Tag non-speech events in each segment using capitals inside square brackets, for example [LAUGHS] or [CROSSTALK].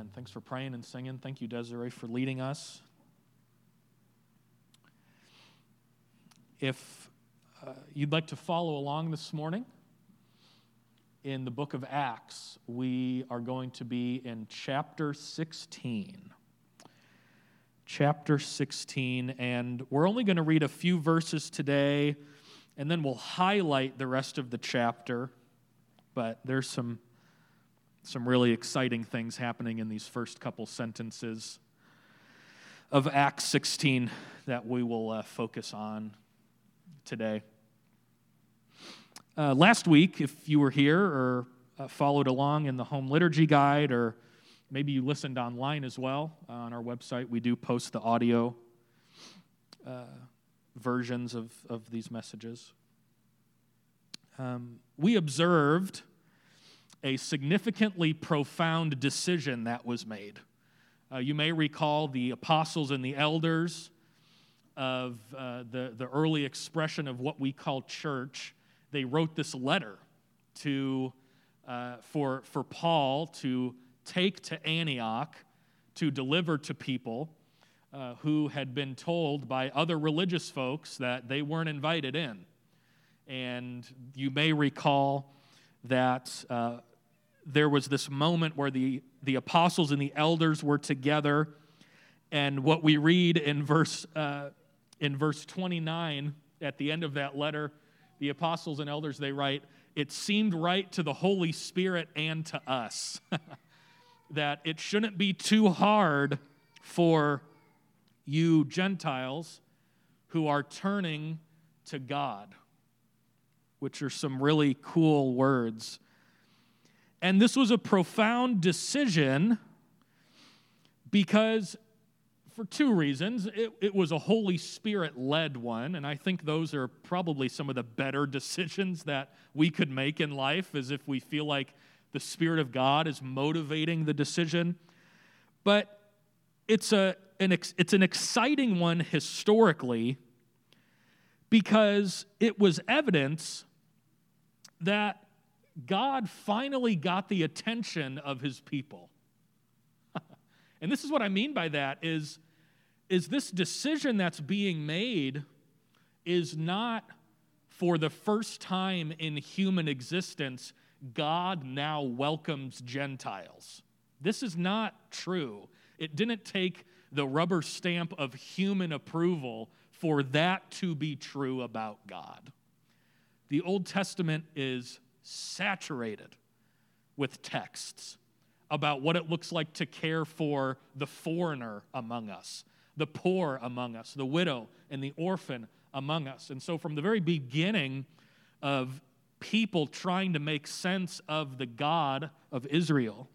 Amen. Thanks for praying and singing. Thank you, Desiree, for leading us. If uh, you'd like to follow along this morning in the book of Acts, we are going to be in chapter 16. Chapter 16, and we're only going to read a few verses today, and then we'll highlight the rest of the chapter. But there's some some really exciting things happening in these first couple sentences of Acts 16 that we will uh, focus on today. Uh, last week, if you were here or uh, followed along in the home liturgy guide, or maybe you listened online as well uh, on our website, we do post the audio uh, versions of, of these messages. Um, we observed a significantly profound decision that was made. Uh, you may recall the apostles and the elders of uh, the, the early expression of what we call church. They wrote this letter to, uh, for, for Paul to take to Antioch to deliver to people uh, who had been told by other religious folks that they weren't invited in. And you may recall that uh, there was this moment where the, the apostles and the elders were together. And what we read in verse, uh, in verse 29, at the end of that letter, the apostles and elders, they write, It seemed right to the Holy Spirit and to us [LAUGHS] that it shouldn't be too hard for you Gentiles who are turning to God, which are some really cool words and this was a profound decision because, for two reasons, it, it was a Holy Spirit led one. And I think those are probably some of the better [LAUGHS] decisions that we could make in life, as if we feel like the Spirit of God is motivating the decision. But it's, a, an, it's an exciting one historically because it was evidence that God finally got the attention of his people. [LAUGHS] and this is what I mean by that is, is this decision that's being made is not for the first time in human existence, God now welcomes Gentiles. This is not true. It didn't take the rubber stamp of human approval for that to be true about God. The Old Testament is saturated with texts about what it looks like to care for the foreigner among us, the poor among us, the widow and the orphan among us. And so, from the very beginning of people trying to make sense of the God of Israel,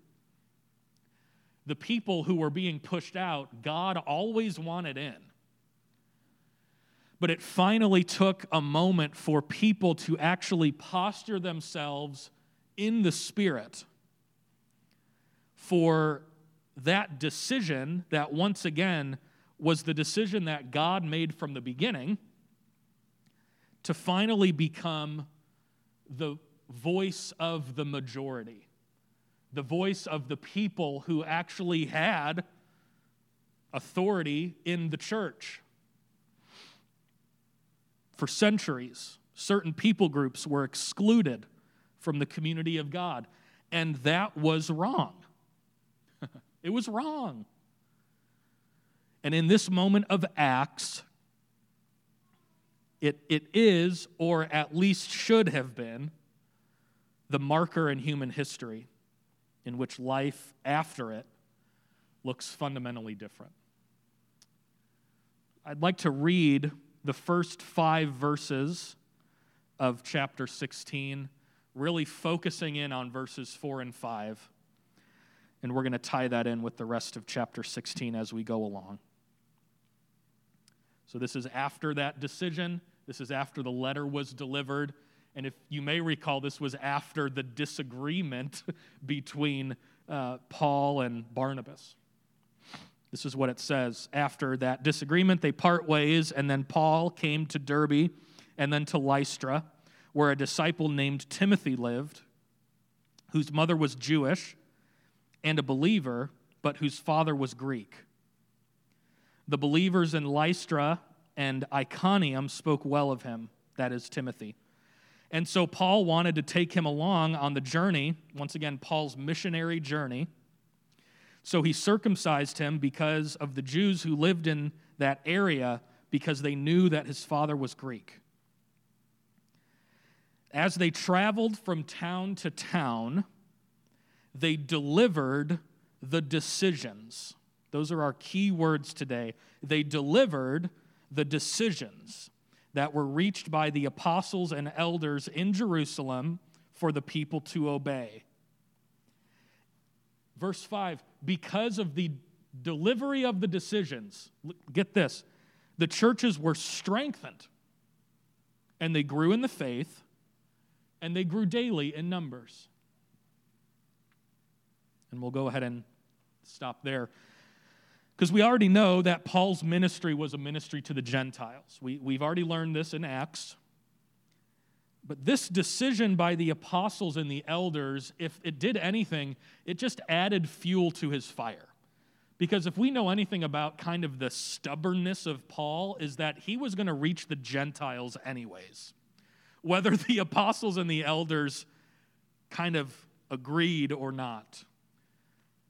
the people who were being pushed out, God always wanted in. But it finally took a moment for people to actually posture themselves in the Spirit for that decision that once again was the decision that God made from the beginning to finally become the voice of the majority, the voice of the people who actually had authority in the church for centuries, certain people groups were excluded from the community of God. And that was wrong. [LAUGHS] it was wrong. And in this moment of Acts, it, it is, or at least should have been, the marker in human history in which life after it looks fundamentally different. I'd like to read the first five verses of chapter 16, really focusing in on verses 4 and 5. And we're going to tie that in with the rest of chapter 16 as we go along. So, this is after that decision. This is after the letter was delivered. And if you may recall, this was after the disagreement [LAUGHS] between uh, Paul and Barnabas. This is what it says. After that disagreement, they part ways, and then Paul came to Derbe and then to Lystra, where a disciple named Timothy lived, whose mother was Jewish and a believer, but whose father was Greek. The believers in Lystra and Iconium spoke well of him, that is, Timothy. And so Paul wanted to take him along on the journey, once again, Paul's missionary journey. So he circumcised him because of the Jews who lived in that area because they knew that his father was Greek. As they traveled from town to town, they delivered the decisions. Those are our key words today. They delivered the decisions that were reached by the apostles and elders in Jerusalem for the people to obey. Verse 5 because of the delivery of the decisions, get this, the churches were strengthened and they grew in the faith and they grew daily in numbers. And we'll go ahead and stop there. Because we already know that Paul's ministry was a ministry to the Gentiles. We, we've already learned this in Acts. But this decision by the apostles and the elders, if it did anything, it just added fuel to his fire. Because if we know anything about kind of the stubbornness of Paul, is that he was going to reach the Gentiles anyways. Whether [LAUGHS] the apostles and the elders kind of agreed or not.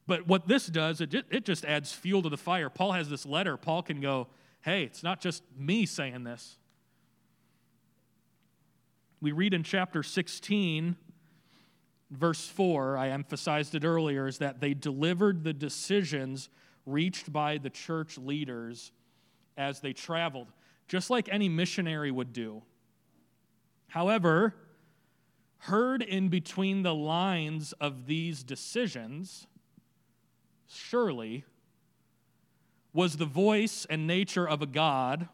But what this does, it just, it just adds fuel to the fire. Paul has this letter. Paul can go, hey, it's not just me saying this. We read in chapter 16, verse 4, I emphasized it earlier, is that they delivered the decisions reached by the church leaders as they traveled, just like any missionary would do. However, heard in between the lines of these decisions, surely, was the voice and nature of a God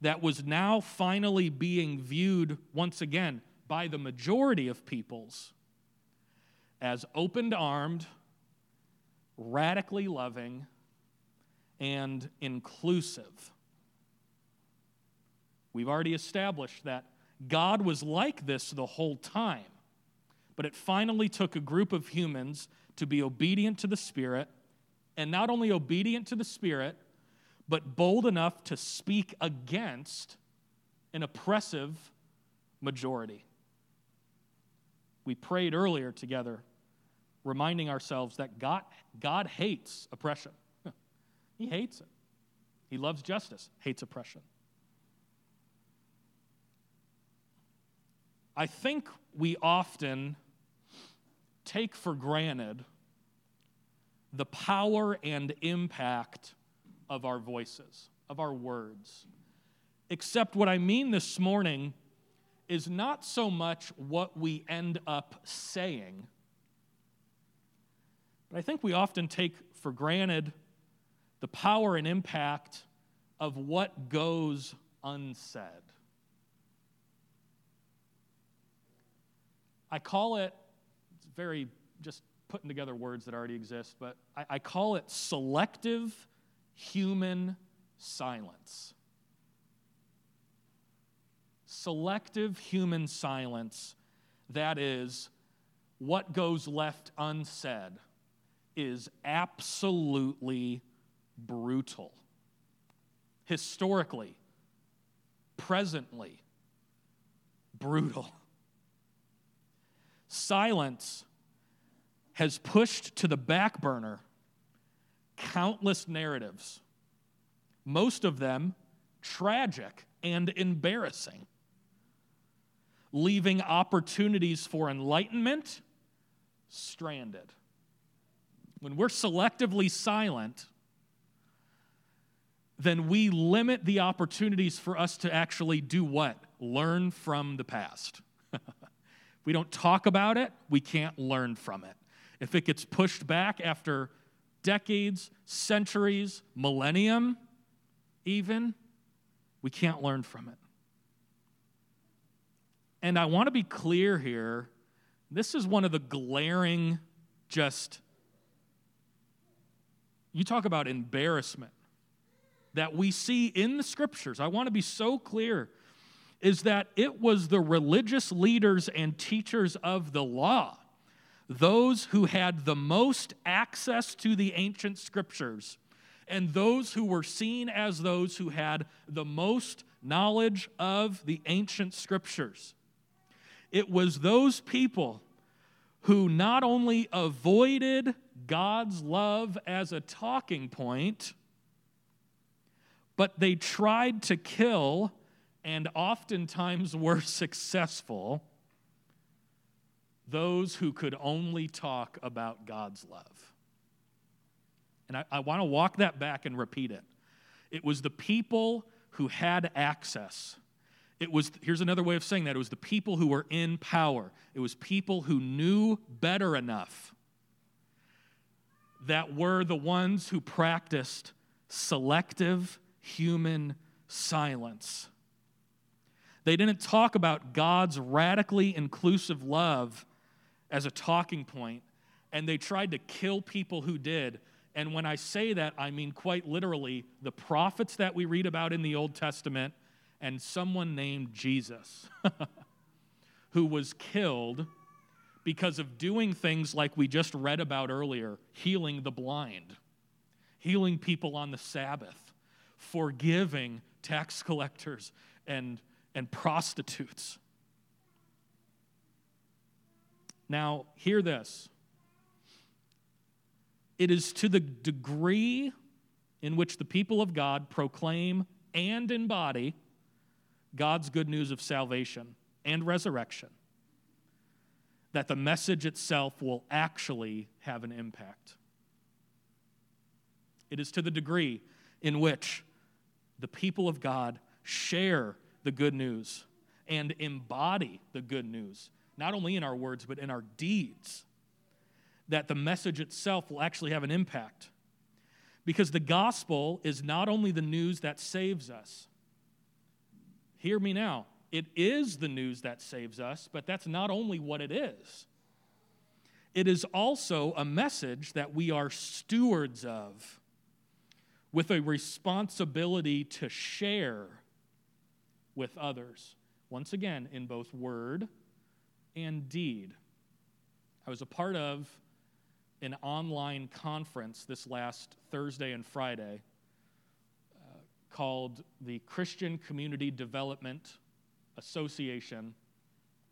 that was now finally being viewed once again by the majority of peoples as open armed, radically loving, and inclusive. We've already established that God was like this the whole time, but it finally took a group of humans to be obedient to the Spirit, and not only obedient to the Spirit, but bold enough to speak against an oppressive majority. We prayed earlier together, reminding ourselves that God, God hates oppression. [LAUGHS] he hates it. He loves justice, hates oppression. I think we often take for granted the power and impact of our voices, of our words. Except what I mean this morning is not so much what we end up saying, but I think we often take for granted the power and impact of what goes unsaid. I call it, it's very just putting together words that already exist, but I, I call it selective human silence. Selective human silence, that is, what goes left unsaid, is absolutely brutal. Historically, presently, brutal. Silence has pushed to the back burner countless narratives, most of them tragic and embarrassing, leaving opportunities for enlightenment stranded. When we're selectively silent, then we limit the opportunities for us to actually do what? Learn from the past. [LAUGHS] we don't talk about it, we can't learn from it. If it gets pushed back after decades, centuries, millennium, even, we can't learn from it. And I want to be clear here this is one of the glaring, just, you talk about embarrassment that we see in the scriptures. I want to be so clear is that it was the religious leaders and teachers of the law those who had the most access to the ancient scriptures and those who were seen as those who had the most knowledge of the ancient scriptures. It was those people who not only avoided God's love as a talking point, but they tried to kill and oftentimes were [LAUGHS] successful those who could only talk about God's love. And I, I want to walk that back and repeat it. It was the people who had access. It was, here's another way of saying that it was the people who were in power. It was people who knew better enough that were the ones who practiced selective human silence. They didn't talk about God's radically inclusive love as a talking point, and they tried to kill people who did. And when I say that, I mean quite literally the prophets that we read about in the Old Testament and someone named Jesus, [LAUGHS] who was killed because of doing things like we just read about earlier healing the blind, healing people on the Sabbath, forgiving tax collectors and, and prostitutes. Now, hear this. It is to the degree in which the people of God proclaim and embody God's good news of salvation and resurrection that the message itself will actually have an impact. It is to the degree in which the people of God share the good news and embody the good news not only in our words, but in our deeds, that the message itself will actually have an impact. Because the gospel is not only the news that saves us. Hear me now. It is the news that saves us, but that's not only what it is. It is also a message that we are stewards of with a responsibility to share with others. Once again, in both word and deed. I was a part of an online conference this last Thursday and Friday uh, called the Christian Community Development Association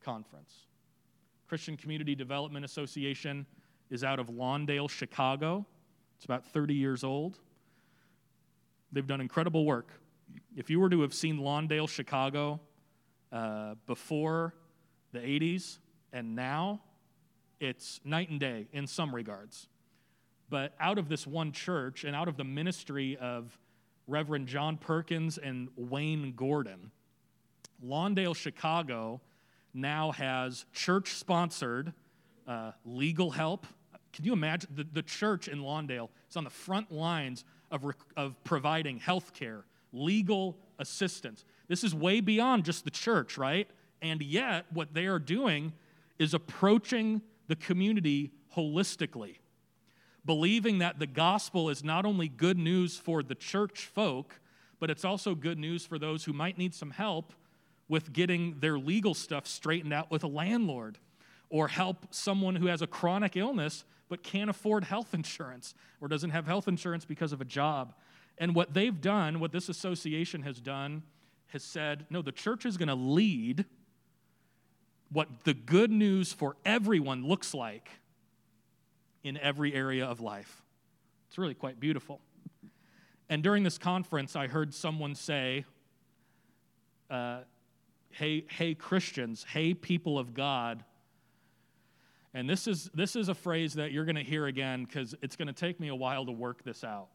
Conference. Christian Community Development Association is out of Lawndale, Chicago. It's about 30 years old. They've done incredible work. If you were to have seen Lawndale, Chicago uh, before the 80s, and now it's night and day in some regards. But out of this one church and out of the ministry of Reverend John Perkins and Wayne Gordon, Lawndale, Chicago now has church sponsored uh, legal help. Can you imagine? The, the church in Lawndale is on the front lines of, rec- of providing health care, legal assistance. This is way beyond just the church, right? And yet, what they are doing is approaching the community holistically, believing that the gospel is not only good news for the church folk, but it's also good news for those who might need some help with getting their legal stuff straightened out with a landlord, or help someone who has a chronic illness but can't afford health [LAUGHS] insurance or doesn't have health insurance because of a job. And what they've done, what this association has done, has said, no, the church is going to lead what the good news for everyone looks like in every area of life. It's really quite beautiful. And during this conference, I heard someone say, uh, hey, hey, Christians, hey, people of God. And this is, this is a phrase that you're going to hear again because it's going to take me a while to work this out.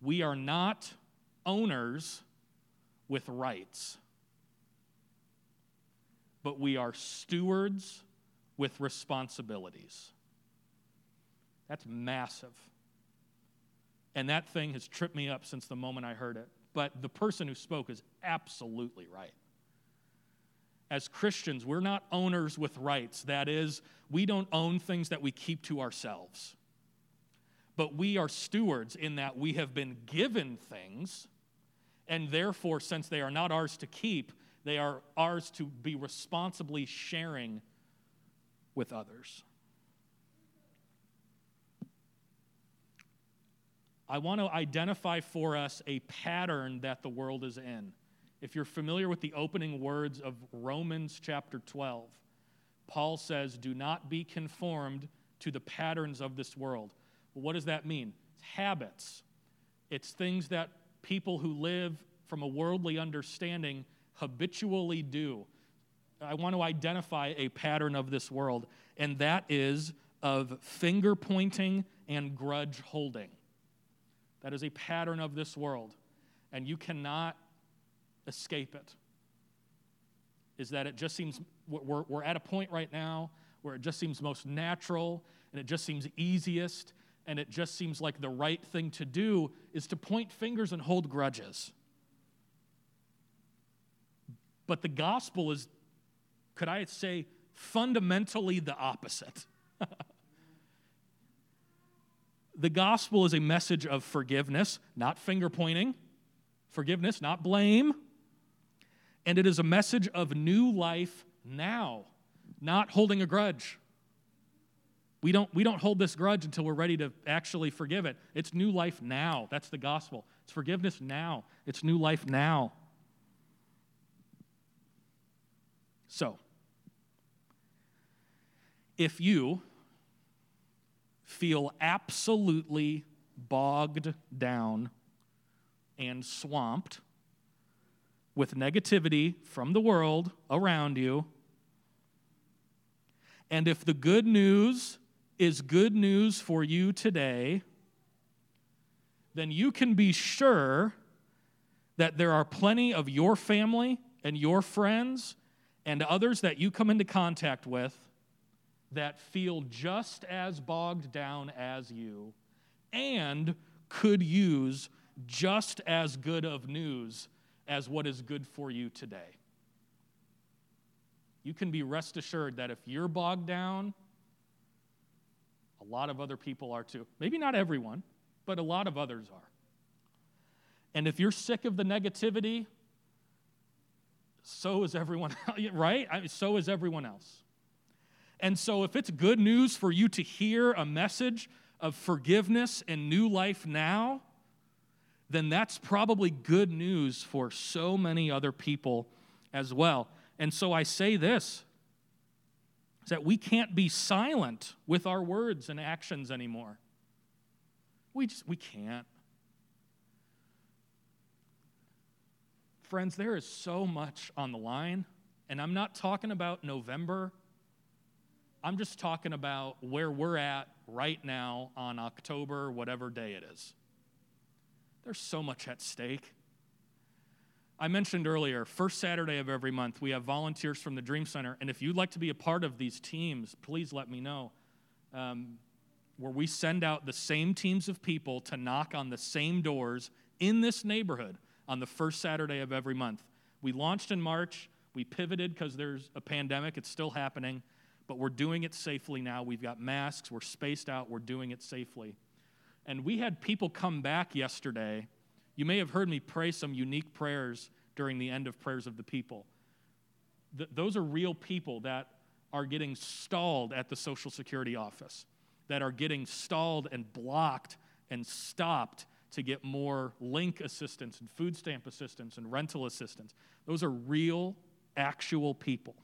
We are not owners with rights but we are stewards with responsibilities. That's massive. And that thing has tripped me up since the moment I heard it. But the person who spoke is absolutely right. As Christians, we're not owners with rights. That is, we don't own things that we keep to ourselves. But we are stewards in that we have been given things, and therefore, since they are not ours to keep, they are ours to be responsibly sharing with others. I want to identify for us a pattern that the world is in. If you're familiar with the opening words of Romans chapter 12, Paul says, Do not be conformed to the patterns of this world. What does that mean? It's habits, it's things that people who live from a worldly understanding habitually do. I want to identify a pattern of this world, and that is of finger pointing and grudge holding. That is a pattern of this world, and you cannot escape it. Is that it just seems, we're, we're at a point right now where it just seems most natural and it just seems easiest and it just seems like the right thing to do is to point fingers and hold grudges. But the gospel is, could I say, fundamentally the opposite. [LAUGHS] the gospel is a message of forgiveness, not finger pointing, forgiveness, not blame. And it is a message of new life now, not holding a grudge. We don't, we don't hold this grudge until we're ready to actually forgive it. It's new life now. That's the gospel. It's forgiveness now. It's new life now. So, if you feel absolutely bogged down and swamped with negativity from the world around you, and if the good news is good news for you today, then you can be sure that there are plenty of your family and your friends and others that you come into contact with that feel just as bogged down as you and could use just as good of news as what is good for you today. You can be rest assured that if you're bogged down, a lot of other people are too. Maybe not everyone, but a lot of others are. And if you're sick of the negativity, so is everyone [LAUGHS] right? I mean, so is everyone else. And so, if it's good news for you to hear a message of forgiveness and new life now, then that's probably good news for so many other people as well. And so, I say this is that we can't be silent with our words and actions anymore. We just we can't. Friends, there is so much on the line, and I'm not talking about November I'm just talking about where we're at right now on October, whatever day it is. There's so much at stake. I mentioned earlier, first Saturday of every month, we have volunteers from the Dream Center. And if you'd like to be a part of these teams, please let me know. Um, where we send out the same teams of people to knock on the same doors in this neighborhood on the first Saturday of every month. We launched in March. We pivoted because there's a pandemic, it's still happening but we're doing it safely now. We've got masks, we're spaced out, we're doing it safely. And we had people come back yesterday. You may have heard me pray some unique prayers during the end of prayers of the people. Th- those are real people that are getting stalled at the Social Security office, that are getting stalled and blocked and stopped to get more link assistance and food stamp assistance and rental assistance. Those are real, actual people.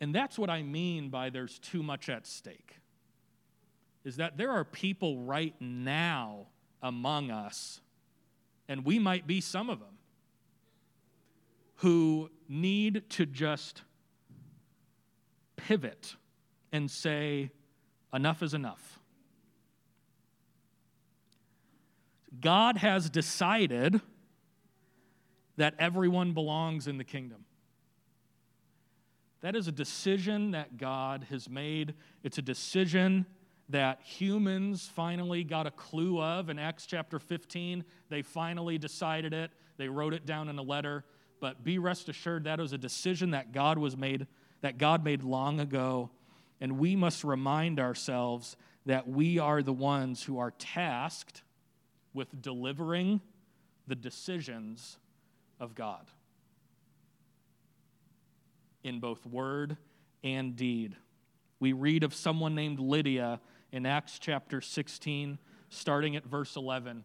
And that's what I mean by there's too much at stake. Is that there are people right now among us, and we might be some of them, who need to just pivot and say, enough is enough. God has decided that everyone belongs in the kingdom. That is a decision that God has made. It's a decision that humans finally got a clue of in Acts chapter 15. They finally decided it. They wrote it down in a letter. But be rest assured that was a decision that God was made that God made long ago. And we must remind ourselves that we are the ones who are tasked with delivering the decisions of God. in both word and deed. We read of someone named Lydia in Acts chapter 16, starting at verse 11.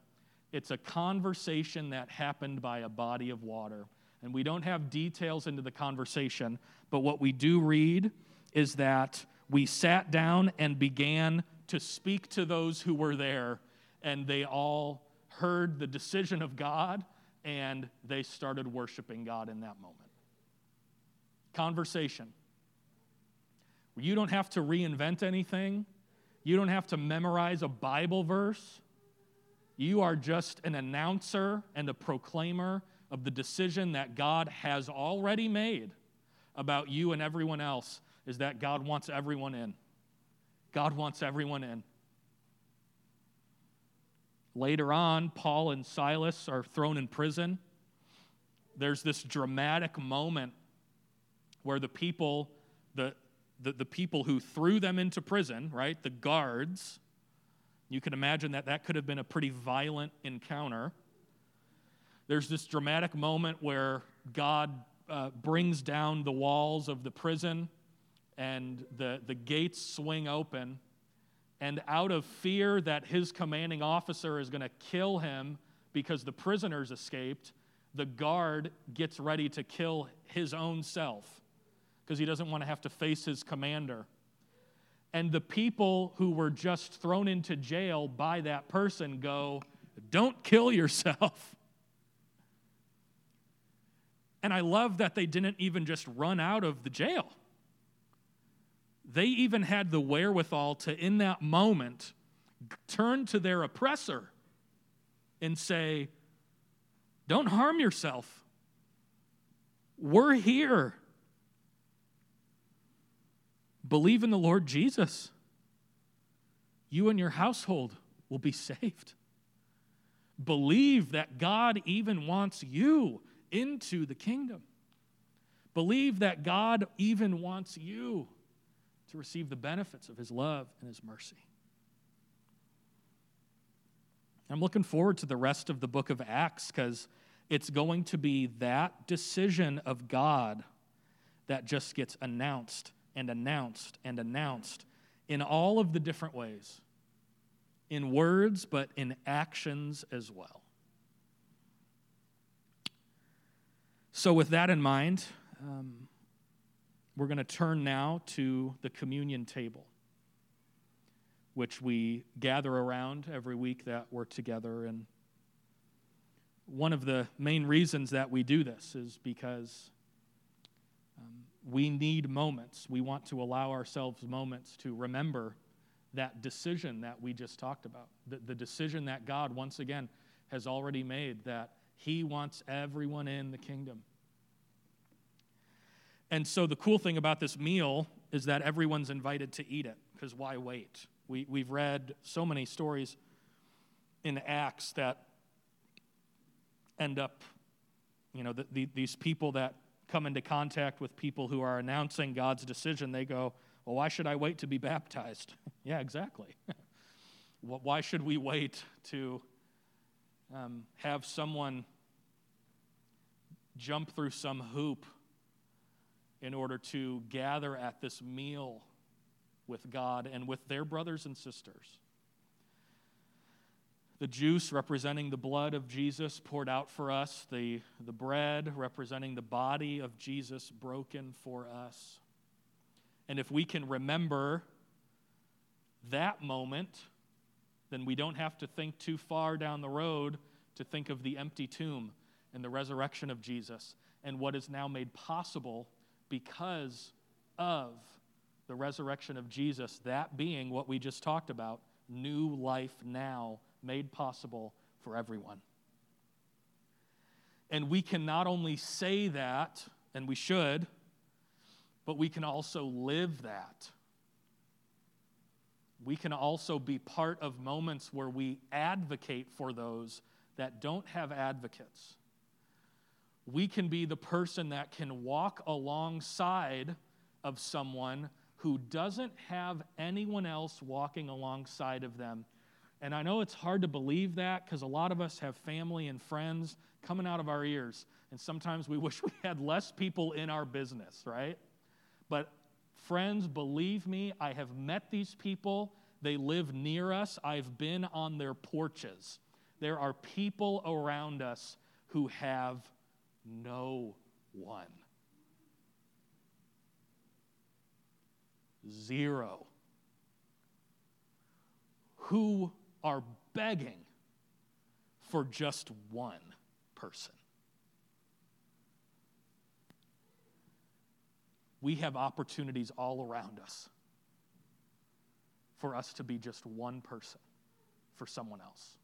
It's a conversation that happened by a body of water. And we don't have details into the conversation, but what we do read is that we sat down and began to speak to those who were there, and they all heard the decision of God and they started worshiping God in that moment. Conversation. You don't have to reinvent anything. You don't have to memorize a Bible verse. You are just an announcer and a proclaimer of the decision that God has already made about you and everyone else is that God wants everyone in. God wants everyone in. Later on, Paul and Silas are thrown in prison. There's this dramatic moment where the people, the, the, the people who threw them into prison, right, the guards, you can imagine that that could have been a pretty violent encounter. There's this dramatic moment where God uh, brings down the walls of the prison and the, the gates swing open. And out of fear that his commanding officer is going to kill him because the prisoners escaped, the guard gets ready to kill his own self because he doesn't want to have to face his commander and the people who were just thrown into jail by that person go, Don't kill yourself. And I love that they didn't even just run out of the jail. They even had the wherewithal to, in that moment, turn to their oppressor and say, Don't harm yourself. We're here. Believe in the Lord Jesus. You and your household will be saved. Believe that God even wants you into the kingdom. Believe that God even wants you to receive the benefits of his love and his mercy. I'm looking forward to the rest of the book of Acts because it's going to be that decision of God that just gets announced and announced and announced in all of the different ways in words, but in actions as well. So, with that in mind, um, we're going to turn now to the communion table, which we gather around every week that we're together. And one of the main reasons that we do this is because um, we need moments. We want to allow ourselves moments to remember that decision that we just talked about, the, the decision that God, once again, has already made that He wants everyone in the kingdom. And so the cool thing about this meal is that everyone's invited to eat it, because why wait? We, we've read so many stories in Acts that end up, you know, the, the, these people that come into contact with people who are announcing God's decision, they go, Well, why should I wait to be baptized? [LAUGHS] yeah, exactly. [LAUGHS] why should we wait to um, have someone jump through some hoop in order to gather at this meal with God and with their brothers and sisters? the juice representing the blood of Jesus poured out for us, the, the bread representing the body of Jesus broken for us. And if we can remember that moment, then we don't have to think too far down the road to think of the empty tomb and the resurrection of Jesus and what is now made possible because of the resurrection of Jesus, that being what we just talked about new life now made possible for everyone. And we can not only say that, and we should, but we can also live that. We can also be part of moments where we advocate for those that don't have advocates. We can be the person that can walk alongside of someone who doesn't have anyone else walking alongside of them and I know it's hard to believe that because a lot of us have family and friends coming out of our ears. And sometimes we [LAUGHS] wish we had less people in our business, right? But, friends, believe me, I have met these people. They live near us. I've been on their porches. There are people around us who have no one. Zero. Who are begging for just one person. We have opportunities all around us for us to be just one person for someone else.